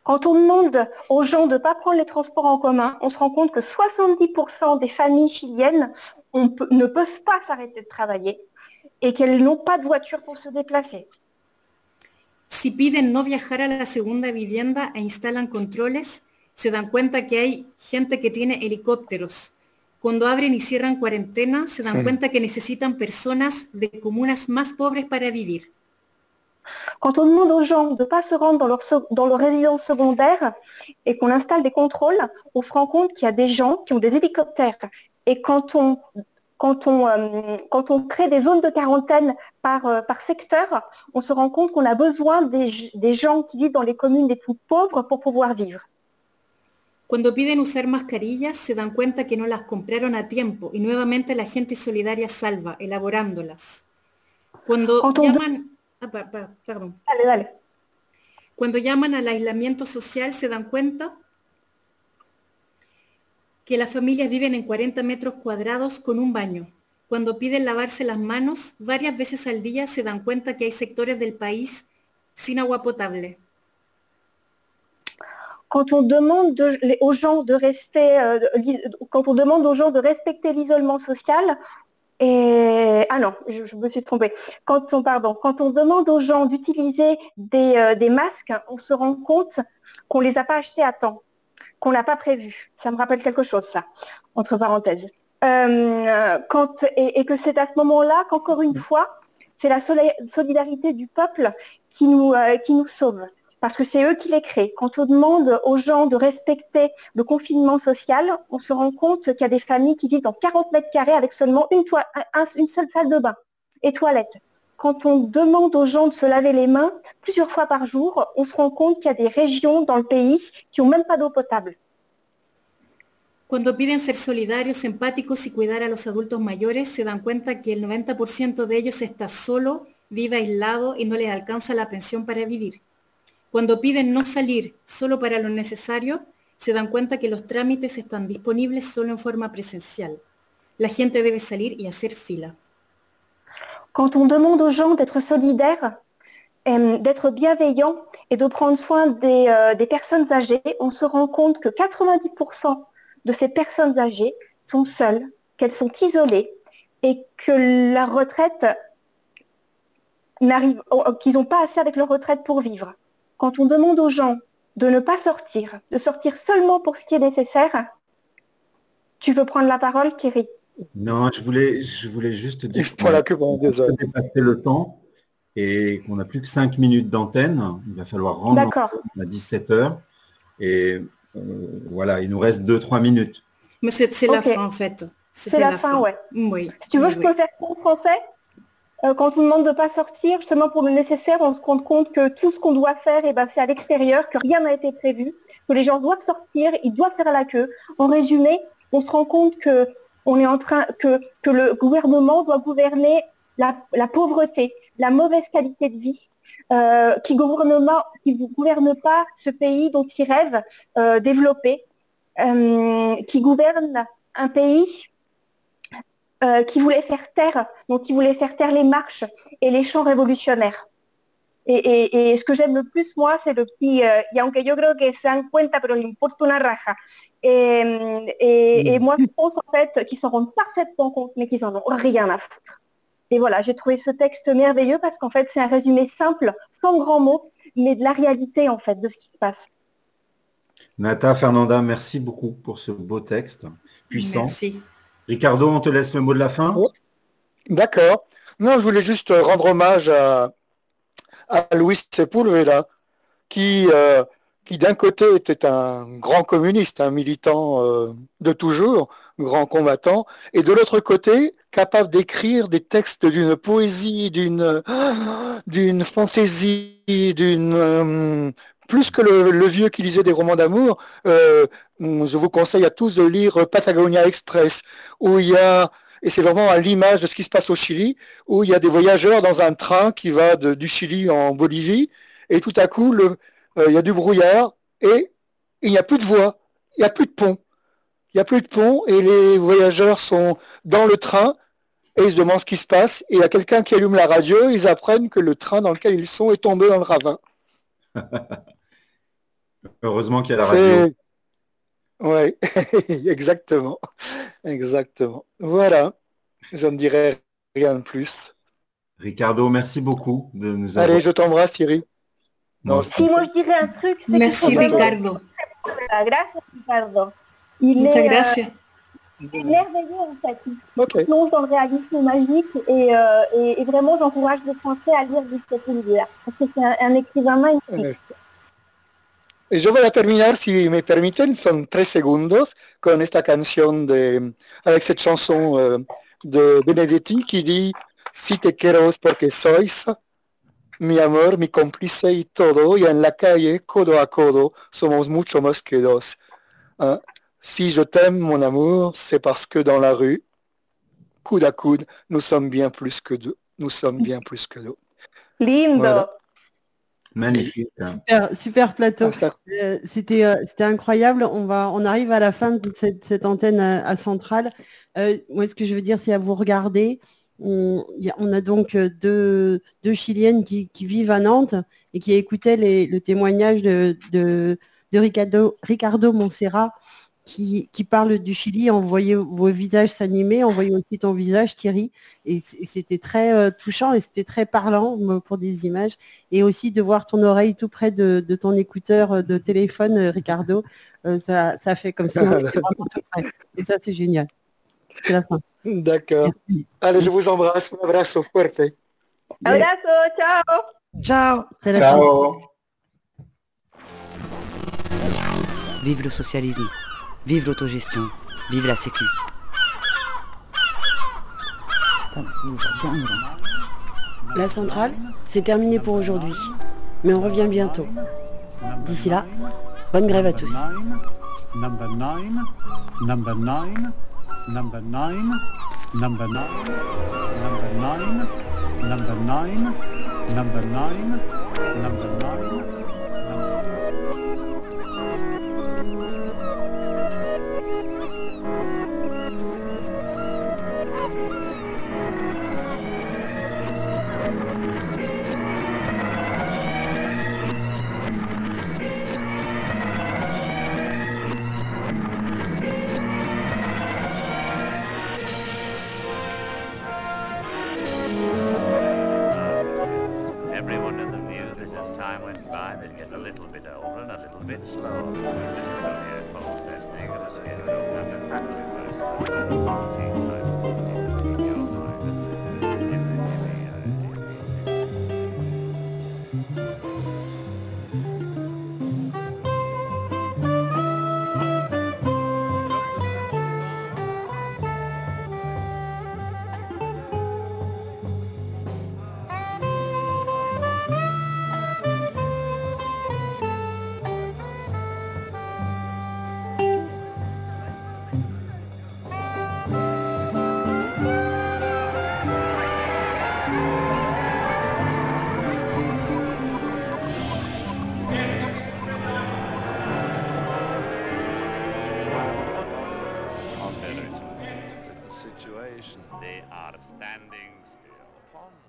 Quand on demande aux gens de ne pas prendre les transports en commun, on se rend compte que 70% des familles chiliennes on peut- ne peuvent pas s'arrêter de travailler et qu'elles n'ont pas de voiture pour se déplacer. Si piden no viajar a la segunda vivienda e instalan controles, se dan cuenta que hay gente que tiene helicópteros. Cuando abren y cierran cuarentena, se dan Sí. cuenta que necesitan personas de comunas más pobres para vivir. Quand on demande aux gens de ne pas se rendre dans leur, sec- dans leur résidence secondaire et qu'on installe des contrôles, on se rend compte qu'il y a des gens qui ont des hélicoptères. Et quand on, quand on, euh, quand on crée des zones de quarantaine par, euh, par secteur, on se rend compte qu'on a besoin des, des gens qui vivent dans les communes les plus pauvres pour pouvoir vivre. Cuando piden usar mascarillas se dan cuenta que no las compraron a tiempo y nuevamente la gente solidaria salva, elaborándolas. Cuando llaman... Ah, perdón. Dale, dale. Cuando llaman al aislamiento social se dan cuenta que las familias viven en 40 metros cuadrados con un baño. Cuando piden lavarse las manos, varias veces al día se dan cuenta que hay sectores del país sin agua potable. quand on demande aux gens de rester, euh, quand on demande aux gens de respecter l'isolement social, et ah non, je, me suis trompée. Quand on pardon, quand on demande aux gens d'utiliser des, euh, masques, on se rend compte qu'on les a pas achetés à temps, qu'on l'a pas prévu. Ça me rappelle quelque chose, ça, entre parenthèses. Euh, quand, et, que c'est à ce moment-là qu'encore une fois, c'est la solidarité du peuple qui nous, qui nous sauve parce que c'est eux qui les créent. Quand on demande aux gens de respecter le confinement social, on se rend compte qu'il y a des familles qui vivent dans 40 mètres carrés avec seulement une, seule salle de bain et toilette. Quand on demande aux gens de se laver les mains plusieurs fois par jour, on se rend compte qu'il y a des régions dans le pays qui n'ont même pas d'eau potable. Cuando piden ser solidarios, empáticos y cuidar a los adultos mayores, se dan cuenta que el 90% de ellos está solo, vive aislado y no les alcanza la pensión para vivir. Piden no salir solo para lo necesario, se dan cuenta que los trámites están disponibles solo en forma presencial. La gente debe salir y hacer fila. Quand on demande aux gens d'être solidaires, euh, d'être bienveillants et de prendre soin des, euh, des, personnes âgées, on se rend compte que 90% de ces personnes âgées sont seules, qu'elles sont isolées et que la retraite n'arrive, qu'ils n'ont pas assez avec leur retraite pour vivre quand on demande aux gens de ne pas sortir, de sortir seulement pour ce qui est nécessaire, tu veux prendre la parole, Thierry? Non, je voulais, je voulais juste dire qu'on a dépassé le temps et qu'on n'a plus que 5 minutes d'antenne. Il va falloir rendre à 17 heures. Et euh, voilà, il nous reste 2-3 minutes. Mais c'est la fin en fait. C'est la, fin, ouais. Oui. Si tu veux, je peux faire en français? Quand on demande de ne pas sortir, justement pour le nécessaire, on se rend compte que tout ce qu'on doit faire, eh ben, c'est à l'extérieur, que rien n'a été prévu, que les gens doivent sortir, ils doivent faire la queue. En résumé, on se rend compte que on est en train que, que le gouvernement doit gouverner la, pauvreté, la mauvaise qualité de vie, euh, qui ne gouverne pas ce pays dont il rêve euh, développer, euh, qui gouverne un pays euh, qui voulait faire taire, donc il voulait faire taire les marches et les chants révolutionnaires. Et, ce que j'aime le plus, moi, c'est le petit euh, y aunque yo creo que se dan cuenta, pero le importa una raja. Et, moi, je pense en fait qu'ils s'en rendent parfaitement compte, mais qu'ils en ont rien à foutre. Et voilà, j'ai trouvé ce texte merveilleux parce qu'en fait, c'est un résumé simple, sans grands mots, mais de la réalité en fait de ce qui se passe. Nata Fernanda, merci beaucoup pour ce beau texte puissant. Merci. Ricardo, on te laisse le mot de la fin. D'accord. Non, je voulais juste rendre hommage à, à Luis euh, qui d'un côté était un grand communiste, un militant euh, de toujours, grand combattant, et de l'autre côté, capable d'écrire des textes d'une poésie, d'une d'une fantaisie, d'une euh, plus que le, vieux qui lisait des romans d'amour, euh, je vous conseille à tous de lire Patagonia Express, où il y a, et c'est vraiment à l'image de ce qui se passe au Chili, où il y a des voyageurs dans un train qui va du Chili en Bolivie, et tout à coup, euh, il y a du brouillard, et il n'y a plus de voie, il n'y a plus de pont. Il n'y a plus de pont, et les voyageurs sont dans le train, et ils se demandent ce qui se passe, et il y a quelqu'un qui allume la radio, ils apprennent que le train dans lequel ils sont est tombé dans le ravin. Heureusement qu'il y a la radio. Oui, exactement. Exactement. Voilà. Je ne dirai rien de plus. Ricardo, merci beaucoup de nous Allez, je t'embrasse, Thierry. Non, si moi je dirais un truc, c'est Merci, Ricardo. Gracias, Ricardo. Il Muchas est, gracias. il est merveilleux, en fait. Il plonge dans le réalisme magique et, euh, et, et vraiment, j'encourage les Français à lire du Sepulveda. Parce que c'est un, un, écrivain magnifique. Y yo voy a terminar, si me permiten, son tres segundos, con esta canción de, avec cette chanson euh, de Benedetti qui dit Si te quiero es porque sois mi amor, mi cómplice y todo, y en la calle, codo a codo, somos mucho más que dos. Hein, si je t'aime, mon amour, c'est parce que dans la rue, coude à coude, nous sommes bien plus que deux. Nous sommes bien plus que deux. Lindo. Voilà. Magnifique. hein. Super, super plateau. Euh, C'était euh, c'était incroyable. On, va, on arrive à la fin de cette, cette antenne à, à Centrale. Euh, moi, ce que je veux dire, c'est à vous regarder. On, y a, on a donc euh, deux, deux Chiliennes qui, qui vivent à Nantes et qui écoutaient les- le témoignage de, de, de Ricardo, Ricardo Monserrat qui, qui parle du Chili. On voyait vos visages s'animer, on voyait aussi ton visage, Thierry. Et, c'était très euh, touchant et c'était très parlant euh, pour des images et aussi de voir ton oreille tout près de, de ton écouteur euh, de téléphone, Ricardo, euh, ça, ça fait comme si on était vraiment tout près. Et ça, c'est génial. C'est la fin. D'accord. Allez, je vous embrasse. Un abrazo fuerte. Abrazo, ciao. Ciao. Ciao. Vive le socialisme, vive l'autogestion, vive la sécu. La centrale, c'est terminé pour aujourd'hui. Mais on revient bientôt. D'ici là, bonne grève à tous. Number nine, number nine, long